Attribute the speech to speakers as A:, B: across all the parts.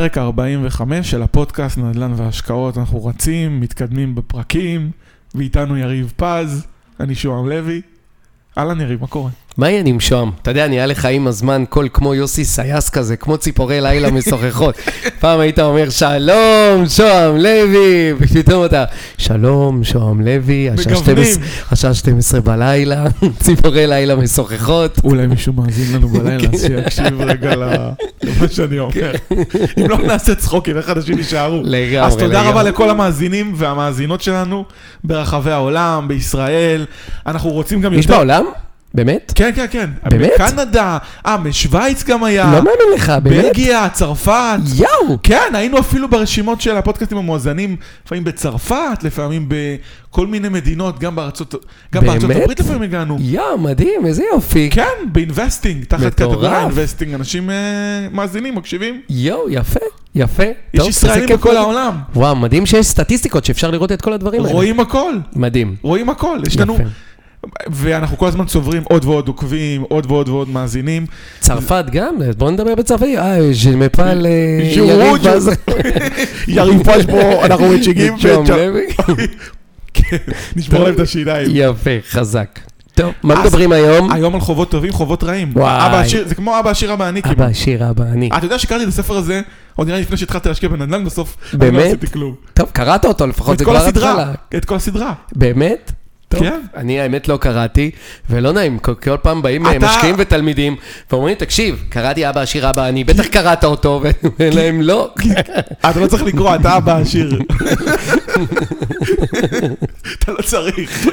A: פרק 45 של הפודקאסט נדל"ן והשקעות. אנחנו רצים, מתקדמים בפרקים, ואיתנו יריב פז, אני שוהם לוי. אהלן יריב, מה קורה?
B: מה העניינים שוהם? אתה יודע, נהיה לך עם הזמן קול כמו יוסי סיאס כזה, כמו ציפורי לילה משוחחות. פעם היית אומר, שלום, שוהם לוי, ופתאום אתה, שלום, שוהם לוי, השעה
A: מגוונים.
B: 12 השעה 12 בלילה, ציפורי לילה משוחחות.
A: אולי מישהו מאזין לנו בלילה, אז שיקשיב רגע למה שאני אומר. אם לא נעשה צחוקים, איך אנשים יישארו.
B: לגמרי,
A: אז תודה
B: לגמרי.
A: רבה לכל המאזינים והמאזינות שלנו ברחבי העולם, בישראל. אנחנו רוצים גם
B: יש בעולם? באמת?
A: כן, כן, כן.
B: באמת?
A: בקנדה, אה, משוויץ גם היה.
B: לא מאמין לך, באמת?
A: בלגיה, צרפת.
B: יואו!
A: כן, היינו אפילו ברשימות של הפודקאסטים המואזנים, לפעמים בצרפת, לפעמים בכל מיני מדינות, גם בארצות, גם בארצות
B: באמת?
A: הברית לפעמים הגענו.
B: יואו, מדהים, איזה יופי.
A: כן, ב investing,
B: תחת.
A: קטגוריה investing, אנשים אה, מאזינים, מקשיבים.
B: יואו, יפה, יפה.
A: יש
B: טוב,
A: ישראלים בכל
B: מאוד.
A: העולם,
B: וואו, מדהים שיש סטטיסטיקות שאפשר לראות את כל הדברים האלה.
A: רואים הכל,
B: מדהים.
A: רואים הכל, יש לנו,
B: יפה.
A: ואנחנו כל הזמן צוברים עוד ועוד עוקבים, עוד ועוד ועוד מאזינים.
B: צרפת גם? אז בוא נדבר בצרפתית. אה, je m'appelle
A: ז'ורו,
B: יריב בז...
A: יריב פאש פה, אנחנו מציגים, שוהם
B: לוי.
A: נשבור להם את השיניים.
B: יפה, חזק. טוב, מה מדברים היום?
A: היום על חובות טובים, חובות רעים.
B: וואי.
A: אבא עשיר, זה כמו אבא עשיר אבא עני כמעט.
B: אבא עשיר, אבא אני.
A: אתה יודע שקראתי את הספר הזה, עוד נראה לי לפני שהתחלתי להשקיע בנדל"ן בסוף, לא
B: באמת?
A: עשיתי כלום.
B: טוב, קראת אותו לפחות, זה כבר התחלה.
A: את כל הסדרה.
B: באמת? טוב,
A: כן.
B: אני האמת לא קראתי, ולא נעים, כל- כל פעם באים אה,
A: אתה-
B: משקיעים ותלמידים, ואומרים, תקשיב, קראתי אבא עשיר, אבא אני, בטח קראת אותו, ואומרים להם, לא.
A: אתה לא צריך לקרוא, אתה אבא עשיר. אתה לא צריך.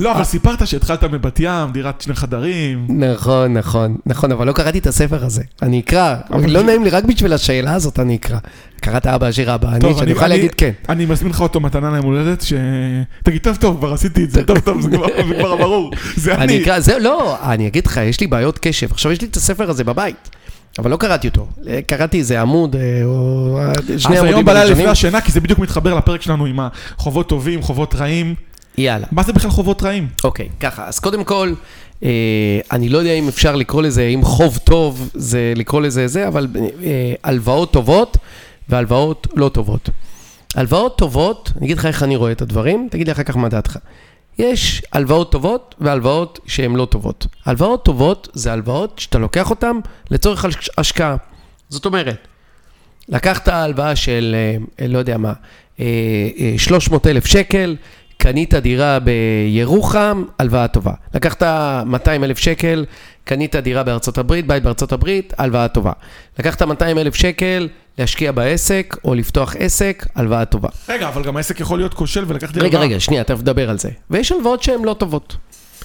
A: לא, אבל סיפרת שהתחלת מבת ים, דירת שני חדרים.
B: נכון, נכון, נכון, אבל לא קראתי את הספר הזה. אני אקרא, לא נעים לי, רק בשביל השאלה הזאת אני אקרא. קראת אבא עשיר, אבא
A: טוב,
B: שאני אוכל להגיד כן.
A: אני מזמין לך אותו מתנה ליום הולדת, ש... תגיד, טוב, טוב, כבר עשיתי את זה, טוב, טוב, זה כבר ברור. זה
B: אני לא, אני אגיד לך, יש לי בעיות קשב. עכשיו, יש לי את הספר הזה בבית, אבל לא קראתי אותו. אה, קראתי איזה עמוד, אה, או אה, שני
A: אז היום
B: עמודים
A: בלילה לפני
B: ראשונים.
A: השינה, כי זה בדיוק מתחבר לפרק שלנו עם החובות טובים, חובות רעים.
B: יאללה.
A: מה זה בכלל חובות רעים?
B: אוקיי, ככה, אז קודם כל, אה, אני לא יודע אם אפשר לקרוא לזה, אם חוב טוב זה לקרוא לזה זה, אבל אה, הלוואות טובות והלוואות לא טובות. הלוואות טובות, אני אגיד לך איך אני רואה את הדברים, תגיד לי אחר כך מה דעתך. יש הלוואות טובות והלוואות שהן לא טובות. הלוואות טובות זה הלוואות שאתה לוקח אותן לצורך הש- השקעה. זאת אומרת, לקחת הלוואה של, אה, לא יודע מה, 300 אלף שקל, קנית דירה בירוחם, הלוואה טובה. לקחת 200 אלף שקל, קנית דירה בארצות הברית, בית בארצות הברית, הלוואה טובה. לקחת 200 אלף שקל, להשקיע בעסק או לפתוח עסק, הלוואה טובה.
A: רגע, אבל גם העסק יכול להיות כושל ולקחתי
B: רגע,
A: הלוואה.
B: רגע, שנייה, תכף נדבר על זה. ויש הלוואות שהן לא טובות.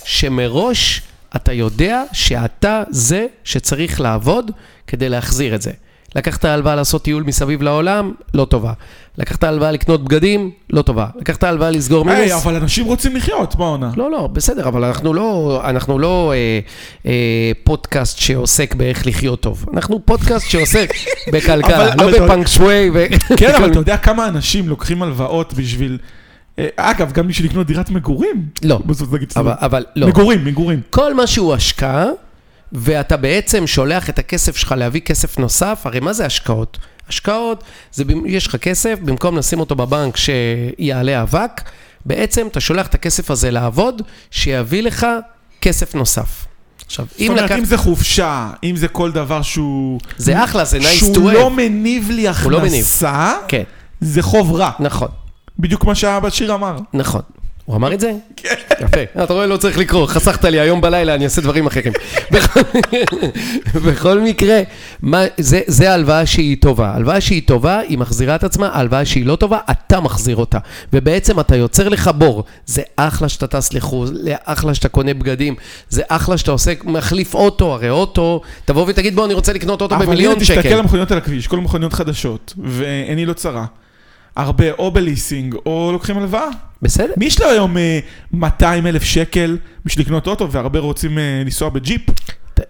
B: שמראש אתה יודע שאתה זה שצריך לעבוד כדי להחזיר את זה. לקחת הלוואה לעשות טיול מסביב לעולם, לא טובה. לקחת הלוואה לקנות בגדים, לא טובה. לקחת הלוואה לסגור מינוס.
A: היי, אבל אנשים רוצים לחיות, בוא עונה.
B: לא, לא, בסדר, אבל אנחנו לא, אנחנו לא אה, אה, פודקאסט שעוסק באיך לחיות טוב. אנחנו פודקאסט שעוסק בכלכלה,
A: אבל-
B: לא
A: אבל
B: בפאנק שווי. ו...
A: כן, אבל אתה יודע כמה אנשים לוקחים הלוואות בשביל... אה, אגב, גם בשביל לקנות דירת מגורים.
B: לא,
A: בסוף נגיד שזה-
B: אבל, אבל לא.
A: מגורים, מגורים.
B: כל מה שהוא השקעה, ואתה בעצם שולח את הכסף שלך להביא כסף נוסף, הרי מה זה השקעות? השקעות, זה יש לך כסף, במקום לשים אותו בבנק שיעלה אבק, בעצם אתה שולח את הכסף הזה לעבוד, שיביא לך כסף נוסף. עכשיו,
A: זאת
B: אם
A: אומרת,
B: לקחת...
A: אם זה חופשה, אם זה כל דבר שהוא...
B: זה אחלה, זה nice to
A: שהוא לא
B: have.
A: מניב לי
B: הוא לא מניב.
A: הכנסה,
B: כן,
A: זה חוב רע.
B: נכון,
A: בדיוק מה שהאבא שיר אמר.
B: נכון. הוא אמר את זה?
A: כן.
B: יפה. אתה רואה, לא צריך לקרוא, חסכת לי היום בלילה, אני אעשה דברים אחרים. בכל- מקרה, מה- זה- זה הלוואה שהיא טובה. הלוואה שהיא טובה, היא מחזירה את עצמה, הלוואה שהיא לא טובה, אתה מחזיר אותה. ובעצם אתה יוצר לך בור. זה אחלה שאתה טס לחו"ל, זה אחלה שאתה קונה בגדים, זה אחלה שאתה עושה, מחליף אוטו, הרי אוטו, תבוא ותגיד, בוא, אני רוצה לקנות אוטו
A: אבל
B: במיליון
A: הנה, תסתכל
B: שקל.
A: על המכוניות על הכביש, כל המכוניות חדשות, ועיני לא צרה. הרבה או בליסינג, או לוקחים הלוואה.
B: בסדר?
A: מי יש לו היום אה, 200 אלף שקל בשביל לקנות אוטו, והרבה רוצים אה, לנסוע בג'יפ?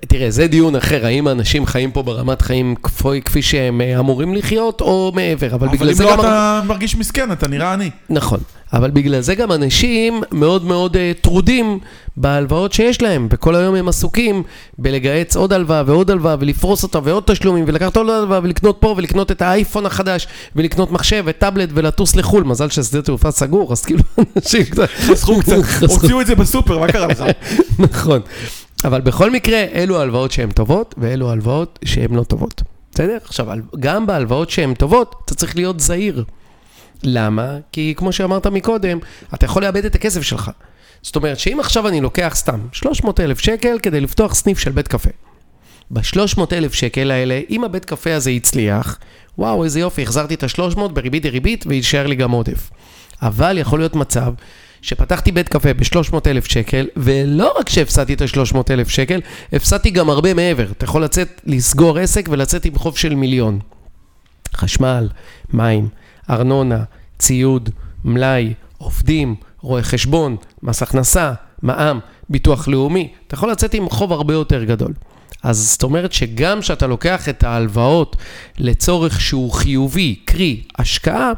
B: תראה, זה דיון אחר, האם האנשים חיים פה ברמת חיים כפוי, כפי שהם אה, אמורים לחיות, או מעבר, אבל
A: אבל
B: בגלל
A: אם
B: זה
A: לא
B: גם...
A: אתה מרגיש מסכן, אתה נראה עני.
B: נכון. אבל בגלל זה גם אנשים מאוד מאוד uh, טרודים בהלוואות שיש להם, וכל היום הם עסוקים בלגהץ עוד הלוואה ועוד הלוואה ולפרוס אותה ועוד תשלומים ולקחת עוד הלוואה ולקנות פה ולקנות את האייפון החדש ולקנות מחשב וטאבלט ולטוס לחו"ל, מזל ששדה תעופה סגור, אז כאילו אנשים קצת...
A: חסכו קצת, הוציאו את זה בסופר, מה קרה לך?
B: נכון. אבל בכל מקרה, אלו הלוואות שהן טובות ואלו הלוואות שהן לא טובות. בסדר? עכשיו, גם בהלוואות שהן טובות, אתה צריך להיות זהיר. למה? כי כמו שאמרת מקודם, אתה יכול לאבד את הכסף שלך. זאת אומרת שאם עכשיו אני לוקח סתם 300 אלף שקל כדי לפתוח סניף של בית קפה. ב-300 אלף שקל האלה, אם הבית קפה הזה יצליח, וואו, איזה יופי, החזרתי את ה-300 בריבית דריבית ויישאר לי גם עודף. אבל יכול להיות מצב שפתחתי בית קפה ב-300 אלף שקל, ולא רק שהפסדתי את ה-300 אלף שקל, הפסדתי גם הרבה מעבר. אתה יכול לצאת, לסגור עסק ולצאת עם חוב של מיליון. חשמל, מים, ארנונה, ציוד, מלאי, עובדים, רואי חשבון, מס הכנסה, מע"מ, ביטוח לאומי, אתה יכול לצאת עם חוב הרבה יותר גדול. אז זאת אומרת שגם כשאתה לוקח את ההלוואות לצורך שהוא חיובי, קרי השקעה,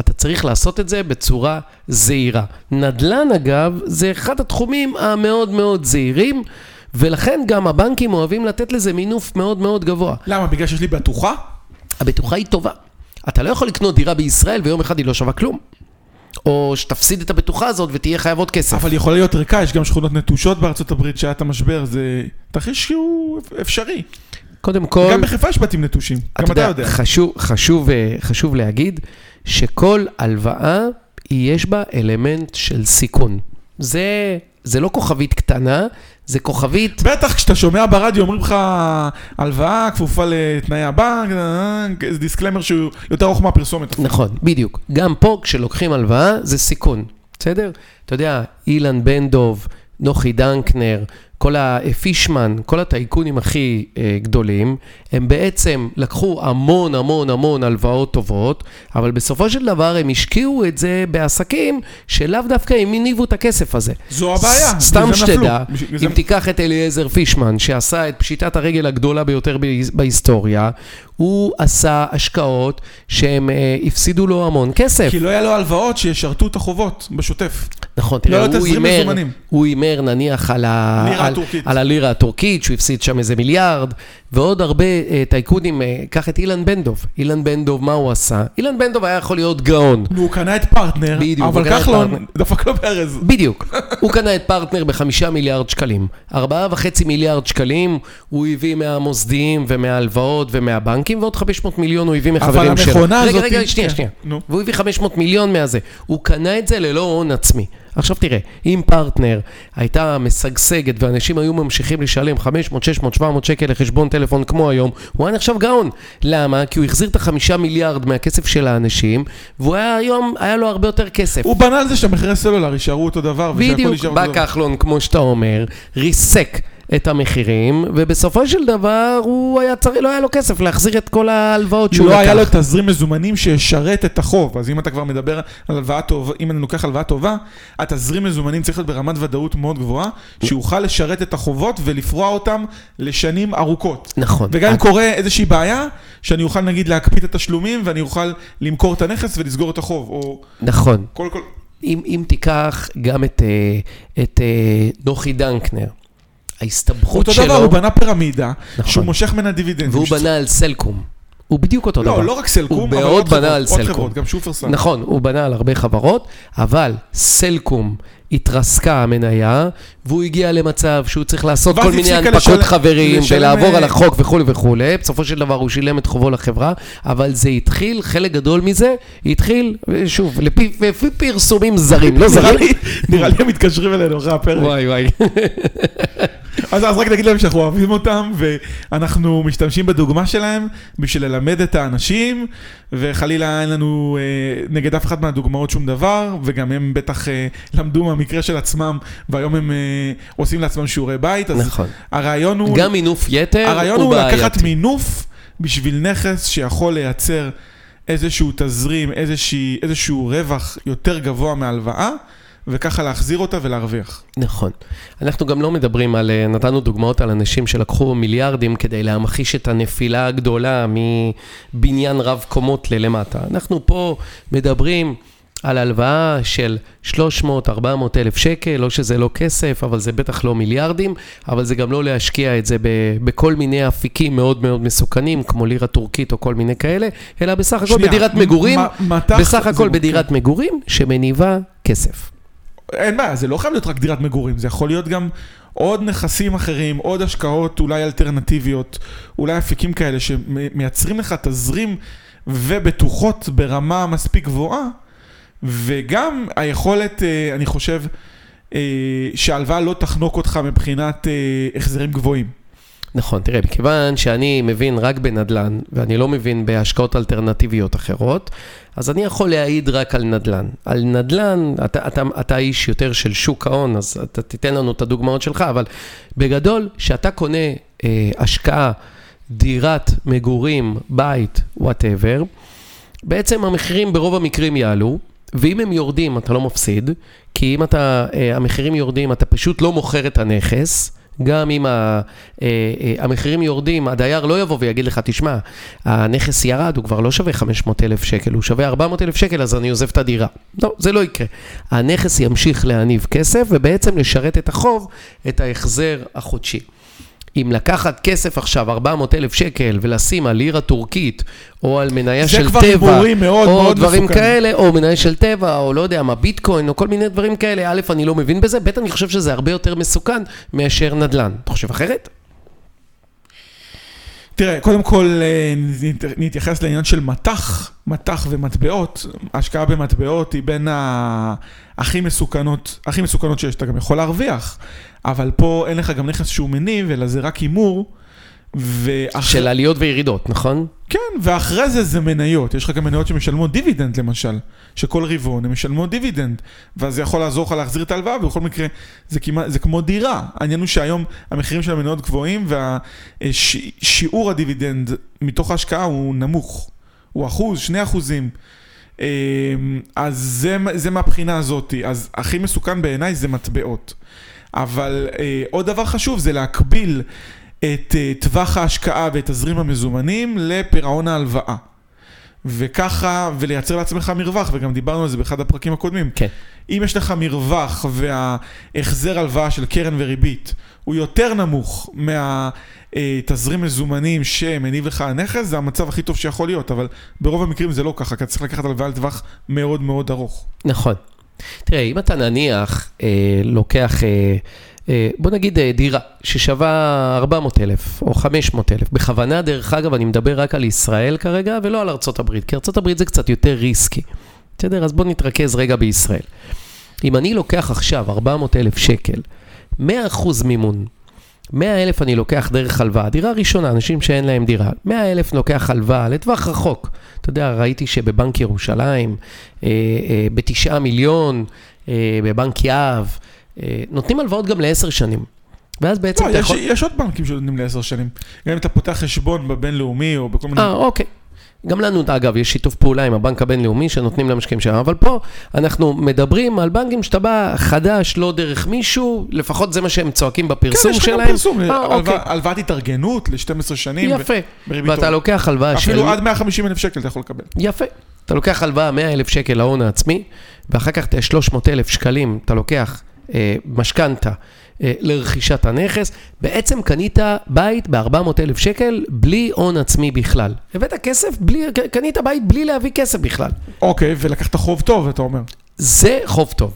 B: אתה צריך לעשות את זה בצורה זהירה. נדל"ן אגב, זה אחד התחומים המאוד מאוד זהירים, ולכן גם הבנקים אוהבים לתת לזה מינוף מאוד מאוד גבוה.
A: למה? בגלל שיש לי בטוחה?
B: הבטוחה היא טובה. אתה לא יכול לקנות דירה בישראל ויום אחד היא לא שווה כלום. או שתפסיד את הבטוחה הזאת ותהיה חייב עוד כסף.
A: אבל יכול להיות ריקה, יש גם שכונות נטושות בארצות הברית שהיה את המשבר, זה תרחיש שהוא אפשרי.
B: קודם כל...
A: גם בחיפה יש בתים נטושים, גם אתה יודע.
B: חשוב, חשוב, אה, חשוב להגיד שכל הלוואה, יש בה אלמנט של סיכון. זה, זה לא כוכבית קטנה, זה כוכבית...
A: בטח, כשאתה שומע ברדיו, אומרים לך, הלוואה כפופה לתנאי הבנק, זה דיסקלמר שהוא יותר ארוך מהפרסומת.
B: נכון, בדיוק. גם פה, כשלוקחים הלוואה, זה סיכון, בסדר? אתה יודע, אילן בן דב, נוחי דנקנר, כל הפישמן, כל הטייקונים הכי אה, גדולים, הם בעצם לקחו המון המון המון הלוואות טובות, אבל בסופו של דבר הם השקיעו את זה בעסקים שלאו דווקא הם הניבו את הכסף הזה.
A: זו הבעיה,
B: סתם שתדע, אם תיקח את אליעזר פישמן, שעשה את פשיטת הרגל הגדולה ביותר בהיסטוריה, הוא עשה השקעות שהם אה, הפסידו לו המון כסף.
A: כי לא היה לו הלוואות שישרתו את החובות בשוטף.
B: נכון, תראה, לא הוא הימר, הוא הימר נניח על, ה... על, על הלירה הטורקית, שהוא הפסיד שם איזה מיליארד, ועוד הרבה uh, טייקונים, uh, קח את אילן בנדוב. אילן בנדוב, מה הוא עשה? אילן בנדוב היה יכול להיות גאון.
A: הוא קנה את פרטנר, בדיוק, אבל כחלון דפק לו בארז.
B: בדיוק, הוא קנה את פרטנר בחמישה מיליארד שקלים. ארבעה וחצי מיליארד שקלים הוא הביא מהמוסדיים ומההלוואות ומהבנקים, ועוד 500 מיליון הוא הביא מחברים שלו.
A: אבל המכונה הזאת...
B: רגע, רגע, שנייה, שנייה. והוא הביא 500 מיליון מהזה. הוא קנה את זה ללא הון עצמי. עכשיו תראה, אם פרטנר הייתה משגשגת ואנשים היו ממשיכים לשלם 500, 600, 700 שקל לחשבון טלפון כמו היום, הוא היה נחשב גאון. למה? כי הוא החזיר את החמישה מיליארד מהכסף של האנשים, והוא היה היום, היה לו הרבה יותר כסף.
A: הוא בנה על זה שהמחירי סלולר יישארו אותו דבר,
B: בדיוק, בא כחלון, כמו שאתה אומר, ריסק. את המחירים, ובסופו של דבר הוא היה צריך, לא היה לו כסף להחזיר את כל ההלוואות שהוא
A: לא
B: לקח.
A: לא היה לו תזרים מזומנים שישרת את החוב, אז אם אתה כבר מדבר על הלוואה טובה, אם אני לוקח הלוואה טובה, התזרים מזומנים צריך להיות ברמת ודאות מאוד גבוהה, שיוכל לשרת את החובות ולפרוע אותם לשנים ארוכות.
B: נכון.
A: וגם אם קורה איזושהי בעיה, שאני אוכל נגיד להקפיא את התשלומים, ואני אוכל למכור את הנכס ולסגור את החוב, או...
B: נכון.
A: כל, כל...
B: אם, אם תיקח גם את, אה, את אה, נוחי דנקנר. ההסתבכות שלו...
A: אותו דבר, הוא בנה פירמידה, נכון. שהוא מושך ממנה דיבידנדים.
B: והוא בנה על סלקום. הוא בדיוק אותו
A: לא,
B: דבר.
A: לא, לא רק סלקום,
B: אבל עוד חברות, על סלקום.
A: חברות, גם שופרסל.
B: נכון, הוא בנה על הרבה חברות, אבל סלקום התרסקה המניה, והוא הגיע למצב שהוא צריך לעשות כל מיני הנפקות לשל... חברים, לשלם... ולעבור על החוק וכולי וכולי. בסופו של דבר הוא שילם את חובו לחברה, אבל זה התחיל, חלק גדול מזה, התחיל, שוב, לפי, לפי פרסומים זרים, לא זרים.
A: נראה לי הם מתקשרים אלינו אחרי הפרק.
B: וואי וואי.
A: אז, אז רק נגיד להם שאנחנו אוהבים אותם, ואנחנו משתמשים בדוגמה שלהם בשביל ללמד את האנשים, וחלילה אין לנו אה, נגד אף אחד מהדוגמאות שום דבר, וגם הם בטח אה, למדו מהמקרה של עצמם, והיום הם אה, עושים לעצמם שיעורי בית. אז
B: נכון.
A: הרעיון הוא...
B: גם מינוף יתר הוא בעייתי.
A: הרעיון הוא לקחת מינוף בשביל נכס שיכול לייצר איזשהו תזרים, איזושהי, איזשהו רווח יותר גבוה מהלוואה. וככה להחזיר אותה ולהרוויח.
B: נכון. אנחנו גם לא מדברים על, אה, נתנו דוגמאות על אנשים שלקחו מיליארדים כדי להמחיש את הנפילה הגדולה מבניין רב קומות ללמטה. אנחנו פה מדברים על הלוואה של 300-400 אלף שקל, לא שזה לא כסף, אבל זה בטח לא מיליארדים, אבל זה גם לא להשקיע את זה ב- בכל מיני אפיקים מאוד מאוד מסוכנים, כמו לירה טורקית או כל מיני כאלה, אלא בסך הכל
A: שנייה,
B: בדירת מגורים,
A: מ- מטח
B: בסך הכל
A: מורכב.
B: בדירת מגורים שמניבה כסף.
A: אין בעיה, זה לא חייב להיות רק דירת מגורים, זה יכול להיות גם עוד נכסים אחרים, עוד השקעות אולי אלטרנטיביות, אולי אפיקים כאלה שמייצרים לך תזרים ובטוחות ברמה מספיק גבוהה, וגם היכולת, אה, אני חושב, אה, שההלוואה לא תחנוק אותך מבחינת אה, החזרים גבוהים.
B: נכון, תראה, מכיוון שאני מבין רק בנדל"ן, ואני לא מבין בהשקעות אלטרנטיביות אחרות, אז אני יכול להעיד רק על נדל"ן. על נדל"ן, אתה, אתה, אתה איש יותר של שוק ההון, אז אתה תיתן לנו את הדוגמאות שלך, אבל בגדול, כשאתה קונה אה, השקעה, דירת מגורים, בית, whatever, בעצם המחירים ברוב המקרים יעלו, ואם הם יורדים אתה לא מפסיד, כי אם אתה, אה, המחירים יורדים אתה פשוט לא מוכר את הנכס. גם אם אה, אה, המחירים יורדים, הדייר לא יבוא ויגיד לך, תשמע, הנכס ירד, הוא כבר לא שווה 500 אלף שקל, הוא שווה 400 אלף שקל, אז אני עוזב את הדירה. לא, זה לא יקרה. הנכס ימשיך להניב כסף, ובעצם לשרת את החוב, את ההחזר החודשי. אם לקחת כסף עכשיו, 400 אלף שקל, ולשים על לירה טורקית, או על מניה של טבע,
A: מאוד
B: או
A: מאוד
B: דברים
A: מסוכנים.
B: כאלה, או מניה של טבע, או לא יודע מה, ביטקוין, או כל מיני דברים כאלה, א', אני לא מבין בזה, ב', אני חושב שזה הרבה יותר מסוכן מאשר נדל"ן. אתה חושב אחרת?
A: תראה, קודם כל אה, נת- נתייחס לעניין של מטח, מטח ומטבעות. השקעה במטבעות היא בין ה- הכי מסוכנות, הכי מסוכנות שיש, אתה גם יכול להרוויח, אבל פה אין לך גם נכס שהוא מניב, אלא זה רק הימור. ואח...
B: של עליות וירידות, נכון?
A: כן, ואחרי זה זה מניות. יש לך גם מניות שמשלמות דיבידנד למשל, שכל רבעון הן משלמות דיבידנד, ואז זה יכול לעזור לך להחזיר את ההלוואה, ובכל מקרה זה, כמעט, זה כמו דירה. העניין הוא שהיום המחירים של המניות גבוהים, ושיעור הדיבידנד מתוך ההשקעה הוא נמוך. הוא אחוז, שני אחוזים. אה, אז זה, זה מהבחינה הזאת. אז הכי מסוכן בעיניי זה מטבעות. אבל אה, עוד דבר חשוב זה להקביל את אה, טווח ההשקעה ואת תזרים המזומנים לפירעון ההלוואה. וככה, ולייצר לעצמך מרווח, וגם דיברנו על זה באחד הפרקים הקודמים.
B: כן.
A: אם יש לך מרווח וההחזר הלוואה של קרן וריבית הוא יותר נמוך מהתזרים מזומנים שמניב לך הנכס, זה המצב הכי טוב שיכול להיות, אבל ברוב המקרים זה לא ככה, כי אתה צריך לקחת הלוואה לטווח מאוד מאוד ארוך.
B: נכון. תראה, אם אתה נניח אה, לוקח, אה, אה, בוא נגיד אה, דירה ששווה 400 אלף או 500 אלף, בכוונה דרך אגב אני מדבר רק על ישראל כרגע ולא על הברית, כי הברית זה קצת יותר ריסקי. בסדר? אז בוא נתרכז רגע בישראל. אם אני לוקח עכשיו 400 אלף שקל, 100% מימון, 100 אלף אני לוקח דרך הלוואה, דירה ראשונה, אנשים שאין להם דירה, 100 אלף לוקח הלוואה לטווח רחוק. אתה יודע, ראיתי שבבנק ירושלים, אה, אה, בתשעה מיליון, אה, בבנק יהב, אה, נותנים הלוואות גם לעשר שנים. ואז בעצם
A: לא,
B: אתה
A: יש,
B: יכול...
A: יש עוד בנקים שנותנים לעשר שנים. גם אם אתה פותח חשבון בבינלאומי או בכל מיני...
B: אה, אוקיי. גם לנו, אגב, יש שיתוף פעולה עם הבנק הבינלאומי שנותנים למשקיעים שלנו, אבל פה אנחנו מדברים על בנקים שאתה בא חדש, לא דרך מישהו, לפחות זה מה שהם צועקים
A: כן,
B: בפרסום
A: יש לך
B: שלהם.
A: גם פרסום,
B: אה, אוקיי.
A: הלוואת התארגנות ל-12 שנים.
B: יפה. ואתה. לוקח הלוואה של...
A: אפילו עד 150 אלף שקל אתה יכול לקבל.
B: יפה. אתה לוקח הלוואה 100 אלף שקל להון העצמי, ואחר כך את ה-300 אלף שקלים אתה לוקח משכנתה אה, לרכישת הנכס, בעצם קנית בית ב-400 אלף שקל בלי הון עצמי בכלל. הבאת כסף, בלי, קנית בית בלי להביא כסף בכלל.
A: אוקיי, ולקחת חוב טוב, אתה אומר.
B: זה חוב טוב.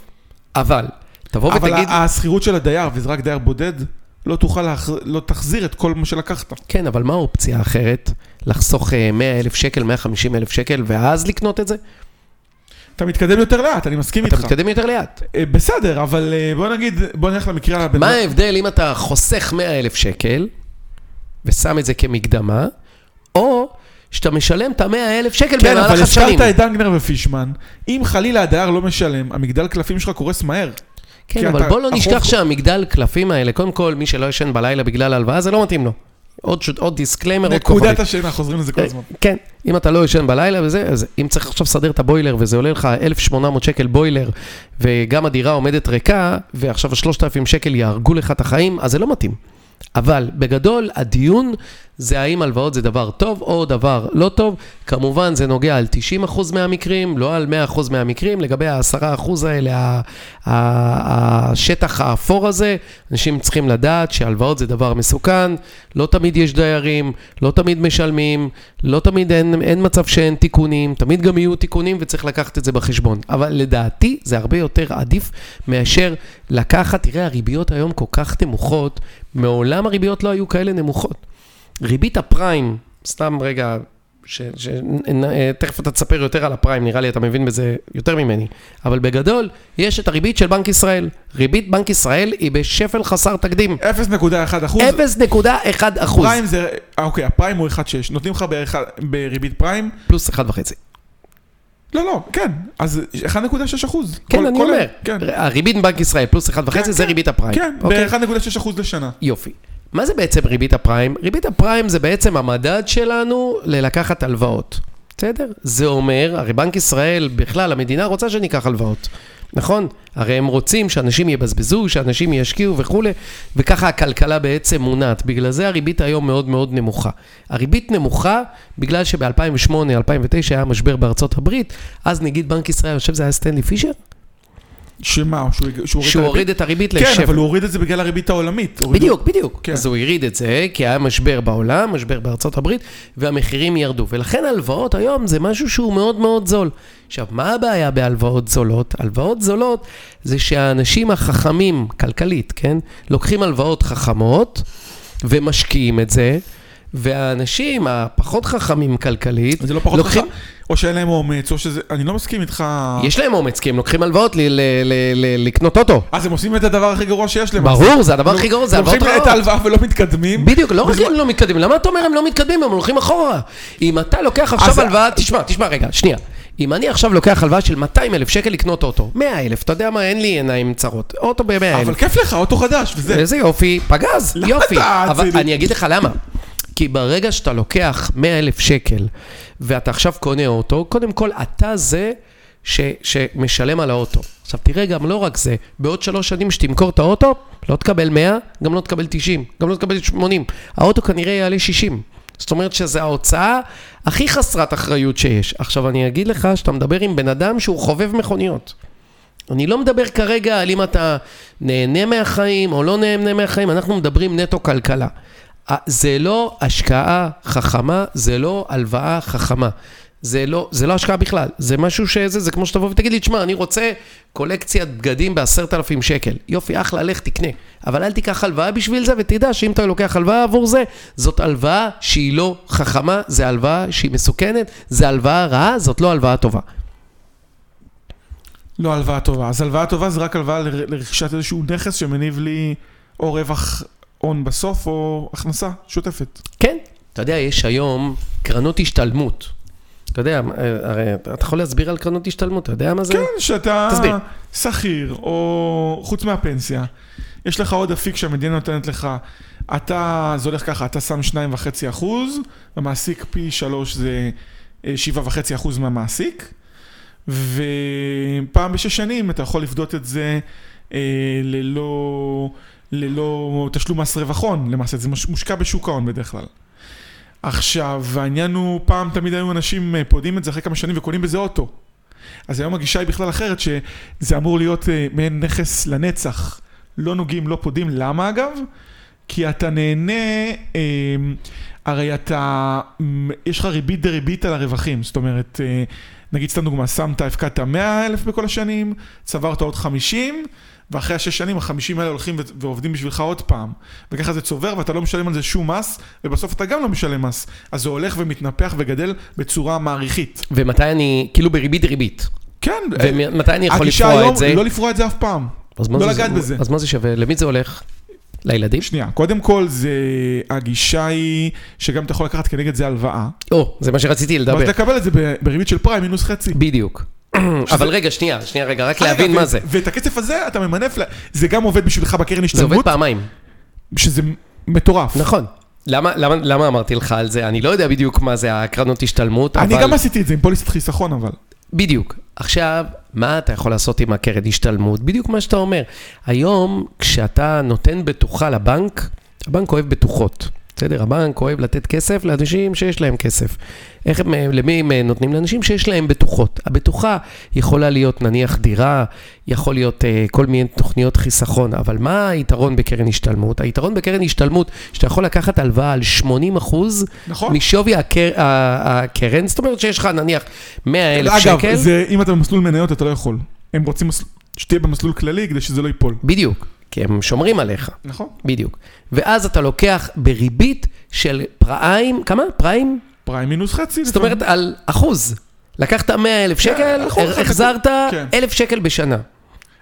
B: אבל, תבוא
A: אבל
B: ותגיד...
A: ה- השכירות של הדייר, וזה רק דייר בודד, לא תוכל, להח... לא תחזיר את כל מה שלקחת.
B: כן, אבל מה האופציה האחרת? לחסוך אה, 100 אלף שקל, 150 אלף שקל, ואז לקנות את זה?
A: אתה מתקדם יותר לאט, אני מסכים
B: אתה
A: איתך.
B: מתקדם יותר לאט.
A: אה, בסדר, אבל אה, בוא נגיד, בוא נלך למקרה
B: מה ההבדל אם אתה חוסך 100 אלף שקל ושם את זה כמקדמה, או שאתה משלם את ה-100 אלף שקל
A: כן, אבל
B: במהלך
A: הזכרת
B: השנים?
A: את דנגנר ופישמן, אם חלילה הדייר לא משלם, המגדל קלפים שלך קורס מהר.
B: כן, אבל
A: אתה-
B: בוא לא נשכח שהמגדל קלפים האלה, קודם כל, מי שלא ישן בלילה בגלל ההלוואה, זה לא מתאים לו. עוד שוט- עוד disclaimer, עוד
A: נקודת
B: כוכבית.
A: השינה, חוזרים לזה כל הזמן.
B: כן, אם אתה לא ישן בלילה וזה, אז אם צריך עכשיו לסדר את הבוילר וזה עולה לך 1,800 שקל בוילר, וגם הדירה עומדת ריקה, ועכשיו ה-3,000 שקל יהרגו לך את החיים, אז זה לא מתאים. אבל בגדול, הדיון זה האם הלוואות זה דבר טוב או דבר לא טוב. כמובן, זה נוגע על 90% מהמקרים, לא על 100% מהמקרים. לגבי ה-10% האלה, השטח האפור הזה, אנשים צריכים לדעת שהלוואות זה דבר מסוכן, לא תמיד יש דיירים, לא תמיד משלמים, לא תמיד אין, אין מצב שאין תיקונים, תמיד גם יהיו תיקונים וצריך לקחת את זה בחשבון. אבל לדעתי זה הרבה יותר עדיף מאשר לקחת, תראה, הריביות היום כל כך נמוכות, מעולם הריביות לא היו כאלה נמוכות. ריבית הפריים, סתם רגע, ש, ש, נ, אה, אתה תספר יותר על הפריים, נראה לי אתה מבין בזה יותר ממני. אבל בגדול, יש את הריבית של בנק ישראל. ריבית בנק ישראל היא בשפל חסר תקדים.
A: 0.1 אחוז.
B: 0.1 אחוז.
A: פריים זה, אה, אוקיי, הפריים הוא 1.6. נותנים לך בריבית פריים?
B: פלוס 1.5.
A: לא, לא, כן. אז 1.6 אחוז.
B: כן,
A: כל-
B: אני
A: כל-
B: אומר.
A: כן.
B: הריבית בבנק ישראל פלוס 1.5
A: כן,
B: זה
A: כן.
B: ריבית הפריים.
A: כן,
B: אוקיי?
A: ב-1.6 אחוז לשנה.
B: יופי. מה זה בעצם ריבית הפריים? ריבית הפריים זה בעצם המדד שלנו ללקחת הלוואות. בסדר? זה אומר, הרי בנק ישראל, בכלל, המדינה רוצה שניקח הלוואות. נכון? הרי הם רוצים שאנשים יבזבזו, שאנשים ישקיעו וכולי, וככה הכלכלה בעצם מונעת. בגלל זה הריבית היום מאוד מאוד נמוכה. הריבית נמוכה בגלל שב-2008-2009 היה משבר בארצות הברית, אז נגיד בנק ישראל, אני חושב שזה היה סטנלי פישר,
A: שמה, שהוא שהוא
B: שהוא
A: הוריד
B: את הריבית
A: את הריבית? כן. אבל הוא הוריד את זה בגלל הריבית העולמית.
B: בדיוק, בדיוק.
A: כן.
B: אז הוא הוריד את זה, כי היה משבר בעולם, משבר בארצות הברית, והמחירים ירדו. ולכן הלוואות היום זה משהו שהוא מאוד מאוד זול. עכשיו, מה הבעיה בהלוואות זולות? הלוואות זולות זה שהאנשים החכמים, כלכלית, כן? לוקחים הלוואות חכמות ומשקיעים את זה, והאנשים הפחות חכמים כלכלית,
A: זה לא פחות
B: לוקחים-
A: חכם, או שאין להם אומץ, או שזה... אני לא מסכים איתך.
B: יש להם אומץ, כי הם לוקחים הלוואות ל- ל- ל- ל- לקנות אוטו.
A: אז הם עושים את הדבר הכי גרוע שיש להם.
B: ברור, זה הדבר הכי גרוע, זה הלוואות
A: לוקחים את
B: רעות.
A: ההלוואה ולא מתקדמים.
B: בדיוק, לא רק
A: בזמן-
B: הם לא מתקדמים, למה אתה אומר הם לא מתקדמים, הם הולכים אחורה? אם אתה לוקח עכשיו הלוואה, תשמע, תשמע רגע, שנייה. אם אני עכשיו לוקח הלוואה של 200 אלף שקל לקנות אוטו, 100 אלף, אתה יודע מה, אין לי עיניים צרות, אוטו ב-100
A: אבל
B: אלף.
A: כיף לך, אוטו חדש, וזה.
B: איזה יופי, פגז, יופי. אבל? אני אגיד לך למה. כי ברגע שאתה לוקח 100 אלף שקל, ואתה עכשיו קונה אוטו, קודם כל אתה זה ש, שמשלם על האוטו. עכשיו תראה, גם לא רק זה, בעוד שלוש שנים שתמכור את האוטו, לא תקבל 100, גם לא תקבל 90, גם לא תקבל 80. האוטו כנראה יעלה 60. זאת אומרת שזו ההוצאה הכי חסרת אחריות שיש. עכשיו אני אגיד לך שאתה מדבר עם בן אדם שהוא חובב מכוניות. אני לא מדבר כרגע על אם אתה נהנה מהחיים או לא נהנה מהחיים, אנחנו מדברים נטו כלכלה. זה לא השקעה חכמה, זה לא הלוואה חכמה. זה לא, זה לא השקעה בכלל, זה משהו שזה, זה כמו שתבוא ותגיד לי, תשמע, אני רוצה קולקציית בגדים בעשרת אלפים שקל. יופי, אחלה, לך תקנה. אבל אל תיקח הלוואה בשביל זה, ותדע שאם אתה לוקח הלוואה עבור זה, זאת הלוואה שהיא לא חכמה, זה הלוואה שהיא מסוכנת, זה הלוואה רעה, זאת לא הלוואה טובה.
A: לא הלוואה טובה. אז הלוואה טובה זה רק הלוואה לרכישת איזשהו נכס שמניב לי או רווח הון בסוף, או הכנסה שוטפת.
B: כן. אתה יודע, יש היום קרנות השתלמות. אתה יודע, אה, הרי אתה יכול להסביר על קרנות השתלמות, אתה יודע מה זה?
A: כן, שאתה
B: תסביר.
A: שכיר, או חוץ מהפנסיה, יש לך עוד אפיק שהמדינה נותנת לך, אתה, זה הולך ככה, אתה שם 2.5 אחוז, המעסיק פי 3 זה אה, 7.5 אחוז מהמעסיק, ופעם בשש שנים אתה יכול לפדות את זה אה, ללא, ללא תשלום מס רווח הון, למעשה זה מושקע בשוק ההון בדרך כלל. עכשיו, העניין הוא, פעם תמיד היו אנשים אה, פודים את זה אחרי כמה שנים וקונים בזה אוטו. אז היום הגישה היא בכלל אחרת, שזה אמור להיות אה, מעין נכס לנצח. לא נוגעים, לא פודים. למה אגב? כי אתה נהנה, אה, הרי אתה, יש לך ריבית דריבית על הרווחים. זאת אומרת, אה, נגיד סתם דוגמה, שמת, הפקדת 100 אלף בכל השנים, צברת עוד 50, ואחרי השש שנים ה-50 האלה הולכים ועובדים בשבילך עוד פעם. וככה זה צובר ואתה לא משלם על זה שום מס, ובסוף אתה גם לא משלם מס. אז זה הולך ומתנפח וגדל בצורה מעריכית.
B: ומתי אני, כאילו בריבית דריבית.
A: כן,
B: ומתי אני יכול לפרוע
A: היום
B: את זה?
A: לא לפרוע את זה אף פעם. לא
B: זה-
A: לגעת בזה.
B: אז מה זה שווה? למי זה הולך? לילדים?
A: שנייה, קודם כל זה, הגישה היא שגם אתה יכול לקחת כנגד זה הלוואה.
B: או, זה מה שרציתי לדבר.
A: ואז לקבל את זה בריבית של פריים מינוס חצי.
B: בדיוק. אבל רגע, שנייה, שנייה רגע, רק
A: רגע,
B: להבין מה זה.
A: ואת הכסף הזה אתה ממנף, זה גם עובד בשבילך בקרן
B: זה עובד
A: השתלמות,
B: פעמיים.
A: שזה מטורף.
B: נכון. למה, למה, למה אמרתי לך על זה? אני לא יודע בדיוק מה זה הקרנות השתלמות,
A: אני
B: אבל...
A: גם עשיתי את זה עם פוליסת חיסכון, אבל.
B: בדיוק. עכשיו, מה אתה יכול לעשות עם הקרן השתלמות? בדיוק מה שאתה אומר. היום, כשאתה נותן בטוחה לבנק, הבנק אוהב בטוחות. בסדר? הבנק אוהב לתת כסף לאנשים שיש להם כסף. איך הם, למי הם נותנים? לאנשים שיש להם בטוחות. הבטוחה יכולה להיות נניח דירה, יכול להיות uh, כל מיני תוכניות חיסכון, אבל מה היתרון בקרן השתלמות? היתרון בקרן השתלמות, שאתה יכול לקחת הלוואה על 80 אחוז
A: נכון.
B: משווי הקר, הקרן, זאת אומרת שיש לך נניח 100 אלף
A: אגב,
B: שקל.
A: זה, אם אתה במסלול מניות אתה לא יכול. הם רוצים מסל- שתהיה במסלול כללי כדי שזה לא ייפול.
B: בדיוק, כי הם שומרים עליך.
A: נכון.
B: בדיוק. ואז אתה לוקח בריבית של פריים, כמה? פריים?
A: פריים מינוס חצי.
B: זאת אומרת על אחוז. לקחת 100 אלף שקל,
A: אחוז,
B: הח- החזרת
A: כן.
B: אלף שקל בשנה.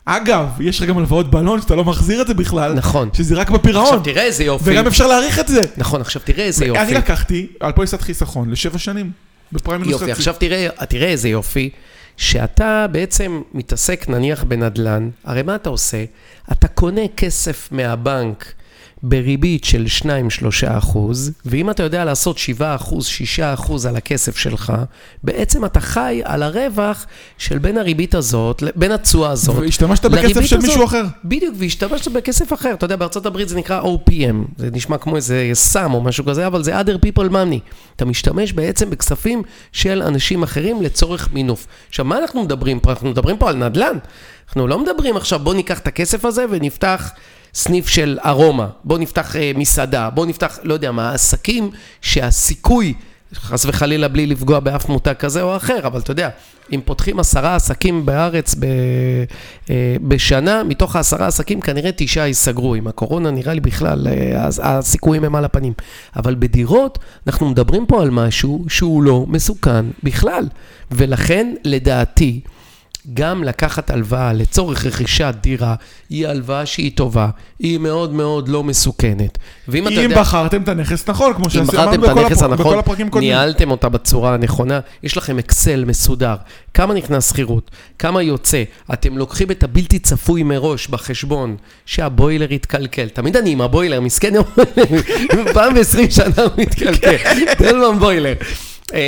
A: אגב, יש לך גם הלוואות בלון שאתה לא מחזיר את זה בכלל.
B: נכון.
A: שזה רק בפירעון.
B: עכשיו תראה איזה יופי.
A: וגם אפשר להאריך את זה.
B: נכון, עכשיו תראה איזה
A: אני
B: יופי.
A: לקחתי על פוליסת חיסכון לשבע שנים. בפריים מינוס
B: יופי,
A: חצי.
B: עכשיו תראה, תראה איזה יופי, שאתה בעצם מתעסק נניח בנדל"ן, הרי מה אתה עושה? אתה קונה כסף מהבנק בריבית של 2-3 אחוז, ואם אתה יודע לעשות 7 אחוז, 6 אחוז על הכסף שלך, בעצם אתה חי על הרווח של בין הריבית הזאת, בין התשואה הזאת.
A: והשתמשת בכסף של. מישהו אחר.
B: בדיוק, והשתמשת בכסף אחר. אתה יודע, בארצות הברית זה נקרא OPM, זה נשמע כמו איזה סם או משהו כזה, אבל זה other people money. אתה משתמש בעצם בכספים של אנשים אחרים לצורך מינוף. עכשיו, מה אנחנו מדברים פה? אנחנו מדברים פה על נדל"ן. אנחנו לא מדברים עכשיו, בוא ניקח את הכסף הזה ונפתח סניף של ארומה, בוא נפתח אה, מסעדה, בוא נפתח, לא יודע מה, עסקים שהסיכוי... חס וחלילה בלי לפגוע באף מותג כזה או אחר, אבל אתה יודע, אם פותחים עשרה עסקים בארץ ב, אה, בשנה, מתוך העשרה עסקים כנראה תשעה ייסגרו. עם הקורונה נראה לי בכלל, אה, הסיכויים הם על הפנים. אבל בדירות, אנחנו מדברים פה על משהו שהוא לא מסוכן בכלל. ולכן, לדעתי, גם לקחת הלוואה לצורך רכישת דירה, היא הלוואה שהיא טובה, היא מאוד מאוד לא מסוכנת. ואם אתה
A: אם
B: יודע...
A: בחרתם את הנכס נכון, כמו
B: אם בחרתם
A: בכל הפר-
B: הנכון,
A: בכל הפרקים קודמים.
B: ניהלתם אותה בצורה הנכונה, יש לכם אקסל מסודר, כמה נכנס שכירות, כמה יוצא, אתם לוקחים את הבלתי צפוי מראש בחשבון, שהבוילר יתקלקל. תמיד אני עם הבוילר, מסכן, פעם ב-20 שנה הוא מתקלקל, תן לו בוילר. אה,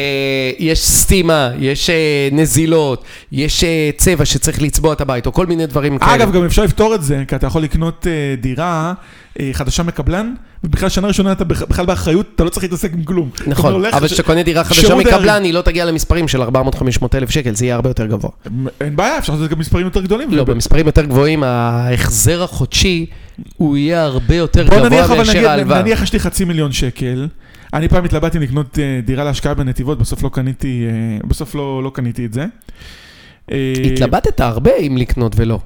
B: יש סתימה, יש אה, נזילות, יש אה, צבע שצריך לצבוע את הבית, או כל מיני דברים כאלה.
A: אגב, גם אפשר לפתור את זה, כי אתה יכול לקנות דירה חדשה מקבלן, ובכלל שנה ראשונה אתה בכ- בכלל באחריות, אתה לא צריך להתעסק עם כלום.
B: נכון, אבל
A: ש-
B: כשאתה קונה דירה חדשה מקבלן. היא לא תגיע למספרים של 400-500 אלף שקל, זה יהיה הרבה יותר גבוה.
A: אין בעיה, אפשר לעשות גם מספרים יותר גדולים.
B: לא, במספרים יותר גבוהים, ההחזר החודשי, הוא יהיה הרבה יותר
A: בוא
B: גבוה מאשר ההלוואה.
A: נניח יש לי חצי מיליון שקל, אני פעם התלבטתי לקנות אה, דירה להשקעה בנתיבות, בסוף לא קניתי, אה, בסוף לא לא קניתי את זה. אה,
B: התלבטת הרבה אם לקנות ולא.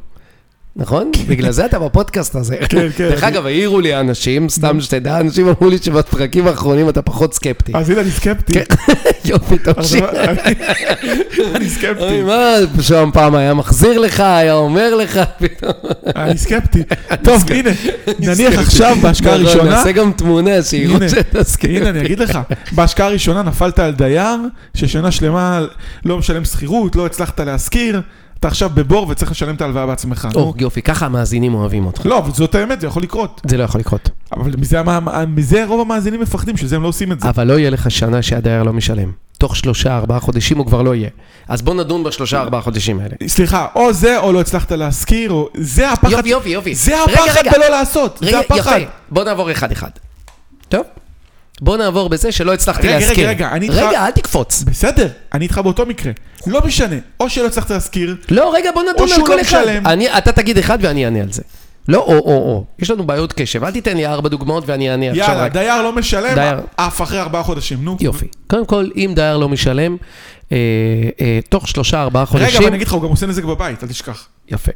B: נכון? בגלל זה אתה בפודקאסט הזה.
A: כן, כן.
B: דרך אגב, העירו לי אנשים, סתם שתדע, אנשים אמרו לי שבפרקים האחרונים אתה פחות סקפטי.
A: אז הנה, אני סקפטי.
B: כן. יופי, תמשיך.
A: אני- סקפטי.
B: מה, שם פעם היה מחזיר לך, היה אומר לך, פתאום.
A: אני סקפטי. טוב, הנה, נניח. עכשיו בהשקעה
B: נכון,
A: הראשונה,
B: נעשה גם תמונה שיראו שאתה סקפטי.
A: הנה אני אגיד לך, בהשקעה הראשונה נפלת על דייר ששנה שלמה לא משלם שכירות, לא הצלחת להשכיר, אתה עכשיו בבור וצריך לשלם את ההלוואה בעצמך.
B: או. יופי, ככה המאזינים אוהבים אותך.
A: לא, אבל זאת האמת, זה יכול לקרות.
B: זה לא יכול לקרות.
A: אבל מזה מזה רוב המאזינים מפחדים, שזה הם לא עושים את זה.
B: אבל לא יהיה לך שנה שהדייר לא משלם. תוך שלושה, ארבעה חודשים הוא כבר לא יהיה. אז בוא נדון בשלושה, ארבעה חודשים האלה.
A: סליחה, או זה או לא הצלחת להשכיר, או... זה הפחד,
B: יופי, יופי, יופי.
A: זה
B: רגע,
A: הפחד
B: רגע.
A: בלא לעשות, זה
B: רגע,
A: הפחד.
B: יפה. בוא נעבור אחד-אחד. טוב? בוא נעבור בזה שלא הצלחתי
A: רגע, רגע,
B: להזכיר.
A: רגע, אני איתך-
B: רגע, אל תקפוץ.
A: בסדר, אני איתך באותו מקרה. לא משנה, או שלא הצלחת להשכיר,
B: לא, רגע, בוא נדון על כל
A: לא
B: אחד. אני- אתה תגיד אחד ואני אענה על זה. לא או או או. יש לנו בעיות קשב. אל תיתן לי ארבע דוגמאות ואני אענה עכשיו
A: יאללה,
B: רק.
A: דייר לא משלם,
B: דייר.
A: אף אחרי ארבעה חודשים, נו.
B: יופי. קודם כל, אם דייר לא משלם, אה, אה, תוך שלושה, ארבעה
A: רגע,
B: חודשים...
A: אבל אני אגיד לך, הוא גם עושה נזק בבית, אל תשכח.
B: יפה.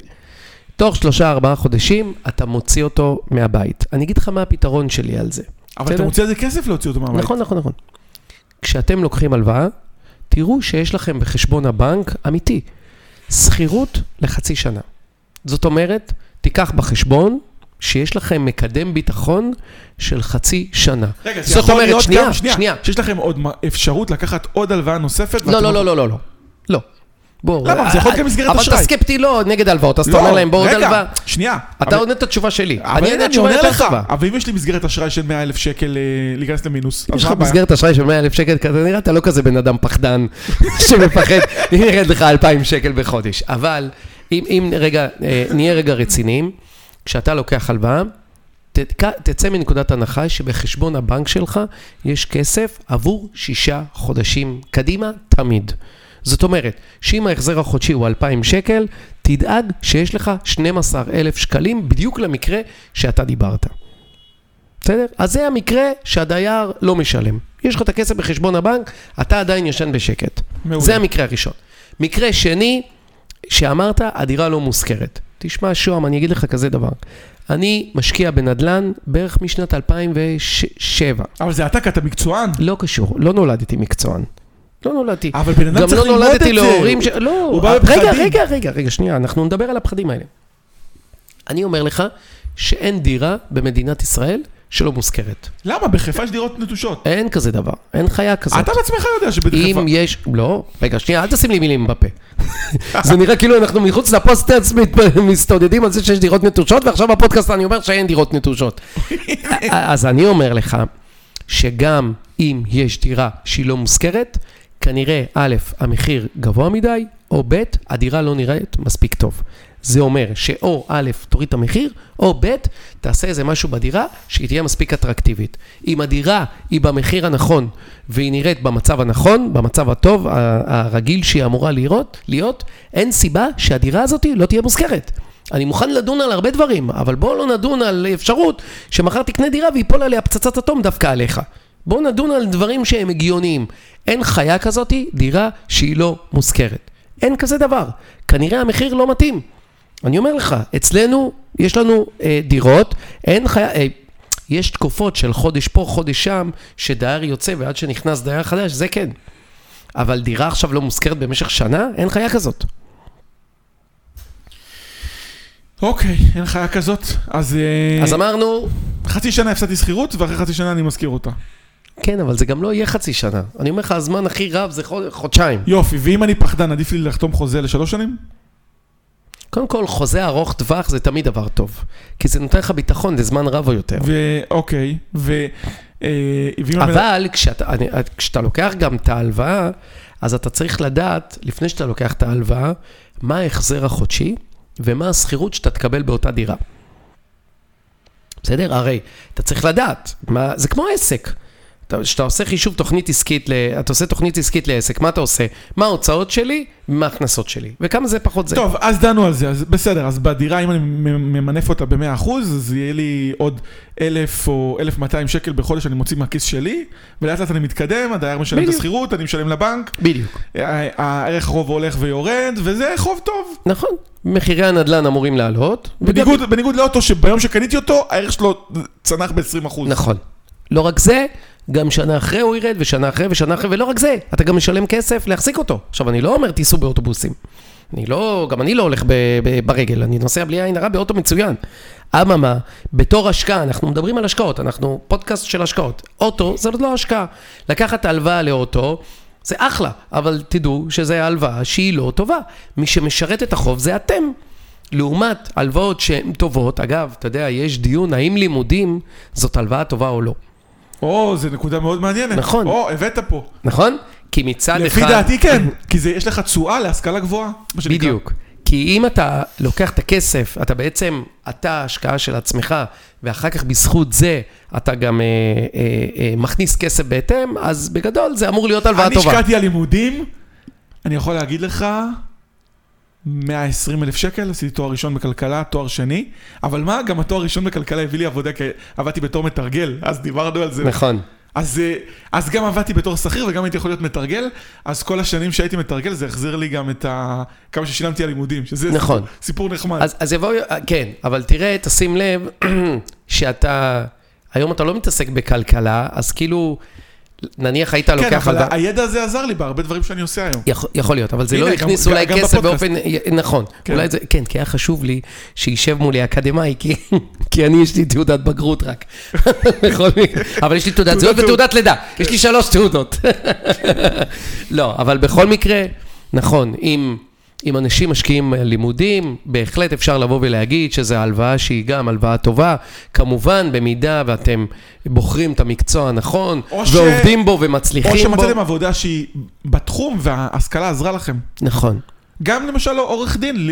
B: תוך שלושה, ארבעה חודשים, אתה מוציא אותו מהבית. אני אגיד לך מה הפתרון שלי על זה.
A: אבל אתה? מוציא על זה כסף להוציא אותו מהבית.
B: נכון, נכון, נכון. כשאתם לוקחים הלוואה, תראו שיש לכם בחשבון הבנק, אמיתי, שכירות לחצי שנה. זאת אומרת, תיקח בחשבון שיש לכם מקדם ביטחון של חצי שנה.
A: רגע, זה
B: זאת
A: יכול
B: אומרת,
A: להיות
B: שנייה,
A: גם, שנייה,
B: שנייה.
A: שיש לכם עוד אפשרות לקחת עוד הלוואה נוספת.
B: לא,
A: ואתם
B: לא, לא, לא, לא, לא. לא. בוא.
A: למה? זה יכול להיות גם מסגרת
B: אבל
A: אשראי.
B: אתה סקפטי לא נגד הלוואות, אז אתה
A: לא,
B: אומר להם, בוא עוד הלוואה.
A: שנייה.
B: אתה עונה את התשובה שלי. אני
A: הנה,
B: אענה תשובה יותר טובה.
A: אבל אם יש לי מסגרת אשראי של 100 אלף שקל אה, להיכנס למינוס, אז
B: יש לך? מסגרת אשראי של 100 אלף שקל, כזה נראה, אתה לא כזה בן אדם פחדן שמפחד, ירד לך 2,000 שקל בחודש. אבל אם, רגע, אה, נהיה רגע רציניים, כשאתה לוקח הלוואה, תצא מנקודת הנחה שבחשבון הבנק שלך יש כסף עבור שישה חודשים קדימה, תמיד. זאת אומרת, שאם ההחזר החודשי הוא 2,000 שקל, תדאג שיש לך 12,000 שקלים בדיוק למקרה שאתה דיברת. בסדר? אז זה המקרה שהדייר לא משלם. יש לך את הכסף בחשבון הבנק, אתה עדיין ישן בשקט.
A: מעולה.
B: זה המקרה הראשון. מקרה שני, שאמרת, הדירה לא מושכרת. תשמע, שוהם, אני אגיד לך כזה דבר. אני משקיע בנדל"ן בערך משנת 2007.
A: אבל זה אתה, כי אתה מקצוען.
B: לא קשור, לא נולדתי מקצוען. לא נולדתי.
A: אבל בן אדם
B: גם
A: צריך
B: לא
A: ללמוד את
B: נולדתי
A: זה.
B: להורים ש... לא,
A: הוא בא
B: רגע,
A: בפחדים.
B: רגע, רגע, רגע, שנייה, אנחנו נדבר על הפחדים האלה. אני אומר לך שאין דירה במדינת ישראל שלא מושכרת.
A: למה? בחיפה יש דירות נטושות.
B: אין כזה דבר, אין חיה כזאת.
A: אתה בעצמך יודע שבחיפה...
B: אם יש, לא, רגע, שנייה, אל תשים לי מילים בפה. זה נראה כאילו אנחנו מחוץ לפוסטרס מת- מסתודדים על זה שיש דירות נטושות, ועכשיו בפודקאסט אני אומר שאין דירות נטושות. אז אני אומר לך, שגם אם יש דירה שהיא לא מושכרת, כנראה, א', המחיר גבוה מדי, או ב', הדירה לא נראית מספיק טוב. זה אומר שאו א', תוריד את המחיר, או ב', תעשה איזה משהו בדירה שהיא תהיה מספיק אטרקטיבית. אם הדירה היא במחיר הנכון והיא נראית במצב הנכון, במצב הטוב, הרגיל שהיא אמורה לראות, להיות, אין סיבה שהדירה הזאת לא תהיה מושכרת. אני מוכן לדון על הרבה דברים, אבל בואו לא נדון על אפשרות שמחר תקנה דירה ויפול עליה פצצת אטום דווקא עליך. בואו נדון על דברים שהם הגיוניים. אין חיה כזאת, דירה שהיא לא מושכרת. אין כזה דבר. כנראה המחיר לא מתאים. אני אומר לך, אצלנו יש לנו אה, דירות, אין חיה... אה, יש תקופות של חודש פה, חודש שם, שדייר יוצא ועד שנכנס דייר חדש, זה כן. אבל דירה עכשיו לא מושכרת במשך שנה, אין חיה כזאת.
A: אוקיי, אין חיה כזאת. אז... אה,
B: אז אמרנו,
A: חצי שנה הפסדתי שכירות, ואחרי חצי שנה אני מזכיר אותה.
B: כן, אבל זה גם לא יהיה חצי שנה. אני אומר לך, הזמן הכי רב זה חוד... חודשיים.
A: יופי, ואם אני פחדן, עדיף לי לחתום חוזה לשלוש שנים?
B: קודם כל, חוזה ארוך טווח זה תמיד דבר טוב. כי זה נותן לך ביטחון לזמן רב או יותר.
A: ואוקיי, ו... אה, ואם הבן-
B: אבל כשאתה, אני, כשאתה לוקח גם את ההלוואה, אז אתה צריך לדעת, לפני שאתה לוקח את ההלוואה, מה ההחזר החודשי ומה השכירות שאתה תקבל באותה דירה. בסדר? הרי אתה צריך לדעת, מה, זה כמו עסק. אתה- כשאתה עושה חישוב תוכנית עסקית, אתה עושה תוכנית עסקית לעסק, מה אתה עושה? מה ההוצאות שלי ומה ההכנסות שלי, וכמה זה פחות זה.
A: טוב, אז דנו על זה, אז בסדר, אז בדירה, אם אני ממנף אותה ב-100%, אז יהיה לי עוד 1,000 או 1,200 שקל בחודש אני מוציא מהכיס שלי, ולאט לאט אני מתקדם, הדייר משלם את
B: בדיוק.
A: השכירות, אני משלם לבנק,
B: בדיוק.
A: הערך החוב הולך ויורד, וזה חוב טוב.
B: נכון, מחירי הנדל"ן אמורים לעלות.
A: בניגוד, בניגוד לאוטו שביום שקניתי אותו, הערך שלו צנח ב-20%.
B: נכון. לא רק זה, גם שנה אחרי הוא ירד, ושנה אחרי, ושנה אחרי, ולא רק זה, אתה גם משלם כסף להחזיק אותו. עכשיו, אני לא אומר תיסעו באוטובוסים. אני לא, גם אני לא הולך ב, ב, ברגל, אני נוסע בלי עין הרע באוטו מצוין. אממה, בתור השקעה, אנחנו מדברים על השקעות, אנחנו פודקאסט של השקעות. אוטו זה עוד לא השקעה. לקחת הלוואה לאוטו, זה אחלה, אבל תדעו שזו הלוואה שהיא לא טובה. מי שמשרת את החוב זה אתם. לעומת הלוואות שהן טובות, אגב, אתה יודע, יש דיון האם לימודים זאת הלוואה טובה או לא,
A: או, זו נקודה מאוד מעניינת.
B: נכון.
A: או, הבאת פה.
B: נכון? כי מצד
A: לפי
B: אחד...
A: דעתי כן, כי זה, יש לך תשואה להשכלה גבוהה. מה שנקרא.
B: בדיוק. כי אם אתה לוקח את הכסף, אתה בעצם, אתה השקעה של עצמך, ואחר כך בזכות זה אתה גם אה, אה, אה, מכניס כסף בהתאם, אז בגדול זה אמור להיות הלוואה
A: אני
B: טובה.
A: השקעתי על לימודים, אני יכול להגיד לך, 120 אלף שקל, עשיתי תואר ראשון בכלכלה, תואר שני, אבל מה, גם התואר ראשון בכלכלה הביא לי עבודה, כי עבדתי בתור מתרגל, אז דיברנו על זה.
B: נכון.
A: אז, אה, אז גם עבדתי בתור שכיר וגם הייתי יכול להיות מתרגל, אז כל השנים שהייתי מתרגל זה החזיר לי גם את ה... כמה ששילמתי על לימודים, שזה
B: נכון.
A: סיפור, סיפור נחמד.
B: אז, אז יבואו, כן, אבל תראה, תשים לב שאתה, היום אתה לא מתעסק בכלכלה, אז כאילו, נניח היית
A: כן,
B: לוקח...
A: אבל
B: הלוואה-
A: הידע הזה עזר לי בהרבה דברים שאני עושה היום.
B: יכול, יכול להיות, אבל זה לא הכניס אולי
A: גם
B: כסף
A: בפודקאסט.
B: באופן, נכון,
A: כן.
B: אולי זה, כן, כי היה חשוב לי שישב מולי אקדמאי, כי, כי אני יש לי תעודת בגרות רק, אבל יש לי תעודת זהות
A: זהות.
B: ותעודת לידה, יש לי שלוש תעודות. לא, אבל בכל מקרה, נכון, אם, אם אנשים משקיעים לימודים, בהחלט אפשר לבוא ולהגיד שזו הלוואה שהיא גם הלוואה טובה, כמובן, במידה ואתם בוחרים את המקצוע הנכון,
A: או ש-
B: ועובדים בו ומצליחים
A: או
B: בו.
A: שמצאתם עבודה שהיא בתחום וההשכלה עזרה לכם.
B: נכון.
A: גם למשל עורך דין,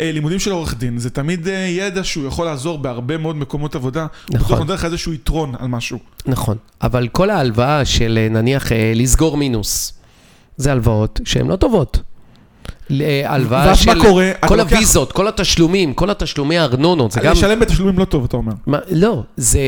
A: אה, לימודים של עורך דין, זה תמיד אה, ידע שהוא יכול לעזור בהרבה מאוד מקומות עבודה. הוא
B: נכון.
A: בטוח נותן לך איזשהו יתרון על משהו.
B: נכון, אבל כל ההלוואה של אה, נניח אה, לסגור מינוס, זה הלוואות שהן לא טובות. ל- אה, הלוואה
A: ואז
B: של
A: מה קורה?
B: כל הוויזות, כל התשלומים, כל התשלומי הארנונות, זה גם...
A: לשלם בתשלומים לא טוב, אתה אומר.
B: לא, זה...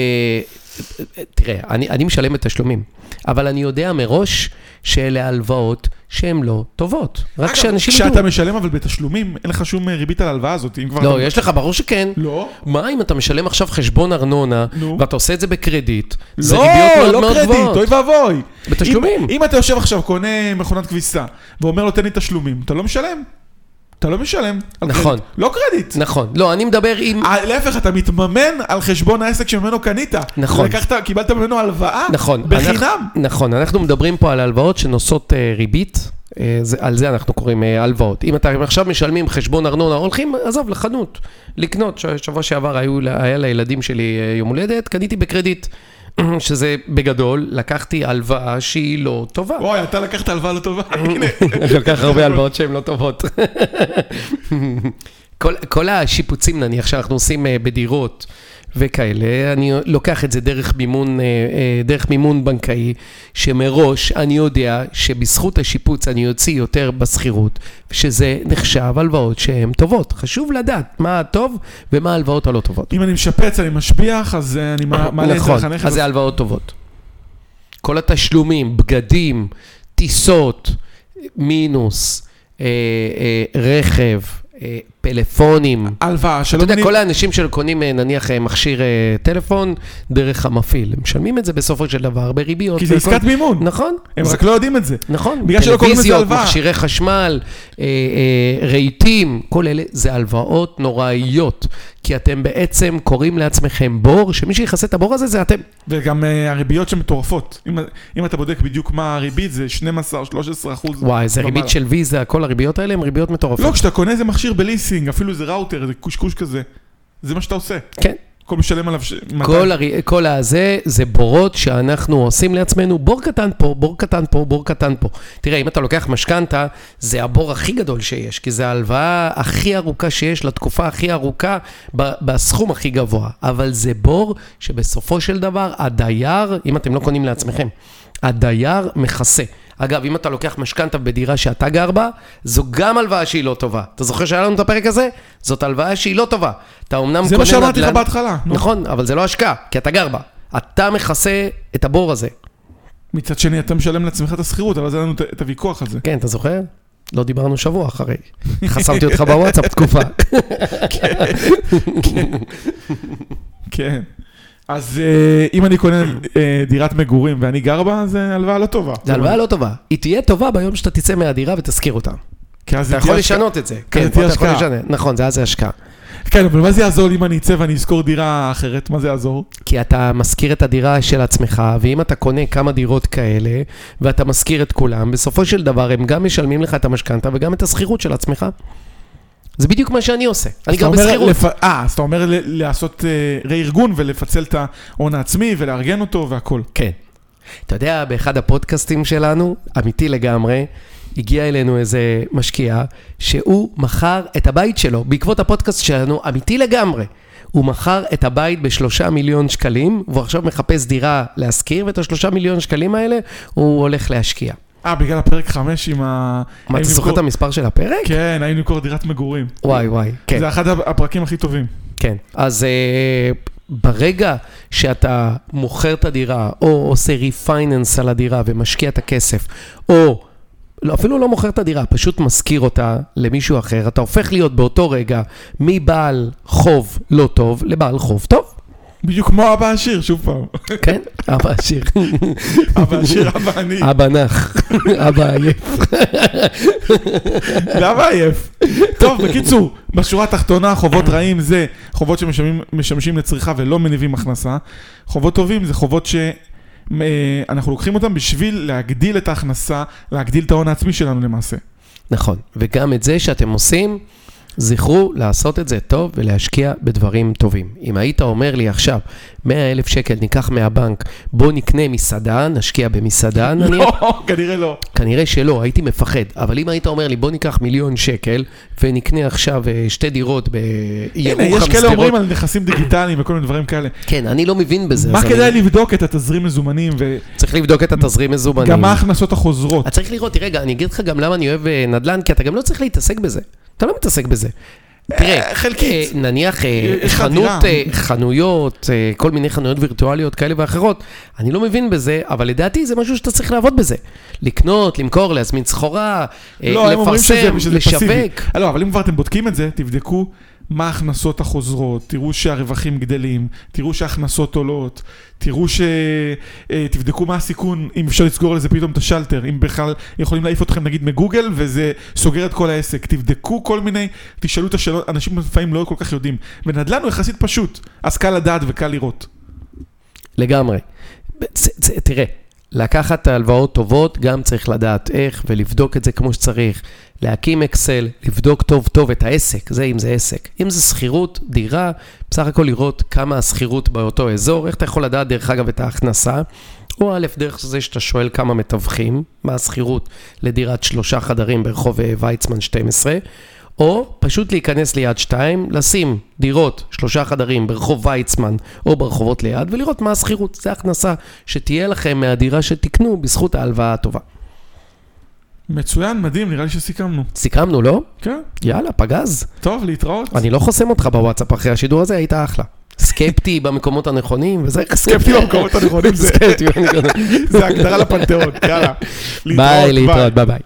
B: תראה, אני, אני משלם בתשלומים, אבל אני יודע מראש שאלה הלוואות שהן לא טובות. רק
A: אגב,
B: שאנשים
A: כשאתה
B: ידעו.
A: משלם אבל בתשלומים, אין לך שום ריבית על ההלוואה הזאת, אם כבר...
B: לא,
A: אתה-
B: יש לך, ברור שכן.
A: לא.
B: מה אם אתה משלם עכשיו חשבון ארנונה,
A: נו.
B: ואתה עושה את זה בקרדיט? זה
A: לא,
B: ריביות מאוד
A: לא
B: מאוד
A: קרדיט,
B: גבוהות.
A: אוי ואבוי.
B: בתשלומים.
A: אם, אם אתה יושב עכשיו, קונה מכונת כביסה, ואומר לו תן לי תשלומים, אתה לא משלם. אתה לא משלם. על
B: נכון.
A: קרדיט. לא קרדיט.
B: נכון. לא, אני מדבר עם...
A: אה, להפך, אתה מתממן על חשבון העסק שממנו קנית.
B: נכון.
A: לקחת, קיבלת ממנו הלוואה.
B: נכון.
A: בחינם.
B: אנחנו, נכון, אנחנו מדברים פה על הלוואות שנושאות אה, ריבית, אה, זה, על זה אנחנו קוראים אה, הלוואות. אם אתם עכשיו משלמים חשבון ארנונה, הולכים, עזוב, לחנות, לקנות. שבוע שעבר היו, היה לילדים שלי אה, יום הולדת, קניתי בקרדיט, שזה בגדול, לקחתי הלוואה שהיא לא טובה.
A: אוי, אתה לקחת הלוואה לא טובה. הנה.
B: אני לוקח הרבה הלוואות שהן לא טובות. כל, כל השיפוצים נניח שאנחנו עושים אה, בדירות וכאלה, אני לוקח את זה דרך מימון, אה, אה, דרך מימון בנקאי, שמראש אני יודע שבזכות השיפוץ אני אוציא יותר בשכירות, שזה נחשב הלוואות שהן טובות. חשוב לדעת מה הטוב ומה ההלוואות הלא טובות.
A: אם אני משפץ, אני משביח, אז אה, אני מע- מעלה את
B: נכון,
A: ערך הנכס.
B: אז זה הלוואות טובות. כל התשלומים, בגדים, טיסות, מינוס, אה, אה, רכב, אה, פלאפונים.
A: הלוואה
B: אתה
A: שלא
B: יודע,
A: מניב-
B: כל האנשים שקונים אה, נניח אה, מכשיר אה, טלפון דרך המפעיל, הם משלמים את זה בסופו של דבר בריביות.
A: כי זה. עסקת מימון.
B: נכון.
A: הם רק לא יודעים את זה.
B: נכון,
A: בגלל שלא קוראים לזה הלוואה.
B: מכשירי חשמל, רהיטים, כל אלה זה הלוואות נוראיות, כי אתם בעצם קוראים לעצמכם בור, שמי שיכסה את הבור הזה זה אתם.
A: וגם הריביות שהן מטורפות. אם, אם אתה בודק בדיוק מה הריבית, זה 12-13 אחוז.
B: וואי, זה ריבית של ויזה, כל הריביות האלה הן ריביות מטורפות.
A: לא, כשאתה קונה איזה מכשיר בליסינג, אפילו איזה ראוטר, איזה קושקוש כזה, זה מה שאתה עושה.
B: כן.
A: הכל משלם עליו ש...
B: כל, הר... כל הזה זה בורות שאנחנו עושים לעצמנו, בור קטן פה, בור קטן פה, בור קטן פה. תראה, אם אתה לוקח משכנתה, זה הבור הכי גדול שיש, כי זה ההלוואה הכי ארוכה שיש לתקופה הכי ארוכה ב- בסכום הכי גבוה. אבל זה בור שבסופו של דבר הדייר, אם אתם לא קונים לעצמכם, הדייר מכסה. אגב, אם אתה לוקח משכנתה בדירה שאתה גר בה, זו גם הלוואה שהיא לא טובה. אתה זוכר שהיה לנו את הפרק הזה? זאת הלוואה שהיא לא טובה. אתה אמנם קונה
A: זה מה שאמרתי לך
B: נדל"ן-
A: בהתחלה.
B: נכון, אבל זה לא השקעה, כי אתה גר בה. אתה מכסה את הבור הזה.
A: מצד שני, אתה משלם לעצמך את השכירות, אבל זה לנו את- הוויכוח הזה.
B: כן, אתה זוכר? לא דיברנו שבוע אחרי. חסמתי אותך בוואטסאפ תקופה.
A: כן. אז אה, אם אני קונה אה, דירת מגורים ואני גר בה, זה הלוואה לא טובה.
B: זו הלוואה לא טובה. היא תהיה טובה ביום שאתה תצא מהדירה ותשכיר אותה. אתה
A: זה
B: יכול. לשנות את זה.
A: זה
B: כן, אתה יכול. לשנות. נכון, זה אז זה השקעה.
A: כן, אבל מה זה יעזור לי אם אני אצא ואני אשכור דירה אחרת? מה זה יעזור?
B: כי אתה משכיר את הדירה של עצמך, ואם אתה קונה כמה דירות כאלה, ואתה משכיר את כולם, בסופו של דבר הם גם משלמים לך את המשכנתה וגם את השכירות של עצמך. זה בדיוק מה שאני עושה. אני גר בשכירות.
A: לפ- אה, אז אתה אומר ל- לעשות אה, רה-ארגון ולפצל את ההון העצמי ולארגן אותו והכל.
B: כן. אתה יודע, באחד הפודקאסטים שלנו, אמיתי לגמרי, הגיע אלינו איזה משקיע, שהוא מכר את הבית שלו, בעקבות הפודקאסט שלנו, אמיתי לגמרי. הוא מכר את הבית בשלושה מיליון שקלים, והוא עכשיו מחפש דירה להשכיר, ואת השלושה מיליון שקלים האלה הוא הולך להשקיע.
A: אה, בגלל הפרק 5 עם ה...
B: מה, אתה זוכר את המספר של הפרק?
A: כן, האם למכור דירת מגורים.
B: וואי וואי, כן.
A: זה אחד הפרקים הכי טובים.
B: כן, אז uh, ברגע שאתה מוכר את הדירה, או עושה ריפייננס על הדירה ומשקיע את הכסף, או לא, אפילו לא מוכר את הדירה, פשוט משכיר אותה למישהו אחר, אתה הופך להיות באותו רגע מבעל חוב לא טוב לבעל חוב טוב.
A: בדיוק כמו אבא עשיר, שוב פעם.
B: כן, אבא עשיר,
A: אבא עשיר, אבא עני.
B: אבא נח, אבא עייף.
A: למה עייף? טוב, בקיצור, בשורה התחתונה, חובות רעים זה חובות שמשמשים לצריכה ולא מניבים הכנסה. חובות טובים זה חובות שאנחנו לוקחים אותם בשביל להגדיל את ההכנסה, להגדיל את ההון העצמי שלנו למעשה.
B: נכון, וגם את זה שאתם עושים זכרו לעשות את זה טוב ולהשקיע בדברים טובים. אם היית אומר לי עכשיו, 100 אלף שקל ניקח מהבנק, בוא נקנה מסעדה, נשקיע במסעדה, נניח,
A: לא, כנראה לא.
B: כנראה שלא, הייתי מפחד. אבל אם היית אומר לי, בוא ניקח מיליון שקל ונקנה עכשיו אה, שתי דירות
A: הנה,
B: בירוחם,
A: יש כאלה. אומרים על נכסים דיגיטליים וכל מיני דברים כאלה.
B: כן, אני לא מבין בזה.
A: מה כדאי
B: אני-
A: לבדוק את התזרים מזומנים
B: צריך לבדוק את התזרים מזומנים.
A: וגם מה ההכנסות החוזרות?
B: צריך לראות, תראה, אני אגיד לך גם למה אני אוהב אה, נדל"ן, כי אתה גם לא צריך להתעסק בזה. אתה לא מתעסק בזה. תראה,
A: אה, חלקית.
B: אה, נניח אה, חנות, חנויות, כל מיני חנויות וירטואליות כאלה ואחרות, אני לא מבין בזה, אבל לדעתי זה משהו שאתה צריך לעבוד בזה. לקנות, למכור, להזמין סחורה,
A: לא,
B: לפרסם. לשווק.
A: לא, אבל אם כבר אתם בודקים את זה, תבדקו מה ההכנסות החוזרות, תראו שהרווחים גדלים, תראו שההכנסות עולות, תראו ש... אה, תבדקו מה הסיכון, אם אפשר לסגור לזה פתאום את השלטר, אם בכלל יכולים להעיף אתכם נגיד מגוגל וזה סוגר את כל העסק. תבדקו כל מיני, תשאלו את השאלות, אנשים לפעמים לא כל כך יודעים. ונדל"ן הוא יחסית פשוט, אז קל לדעת וקל לראות.
B: לגמרי. תראה, לקחת הלוואות טובות, גם צריך לדעת איך ולבדוק את זה כמו שצריך. להקים אקסל, לבדוק טוב טוב את העסק, זה אם זה עסק. אם זה שכירות, דירה, בסך הכל לראות כמה השכירות באותו אזור, איך אתה יכול לדעת דרך אגב את ההכנסה, או א', דרך זה שאתה שואל כמה מתווכים, מה השכירות לדירת שלושה חדרים ברחוב אה, ויצמן 12, או פשוט להיכנס ליד שתיים, לשים דירות, שלושה חדרים ברחוב ויצמן או ברחובות ליד, ולראות מה השכירות. זה הכנסה שתהיה לכם מהדירה שתקנו בזכות ההלוואה הטובה.
A: מצוין, מדהים, נראה לי שסיכמנו.
B: סיכמנו, לא?
A: כן,
B: יאללה, פגז.
A: טוב, להתראות.
B: אני לא חוסם אותך בוואטסאפ אחרי השידור הזה, היית אחלה. סקפטי במקומות הנכונים, וזה...
A: סקפטי במקומות הנכונים, זה-
B: סקפטי במקומות הנכונים.
A: זה הגדרה לפנתיאון, יאללה.
B: ביי, להתראות, ביי ביי.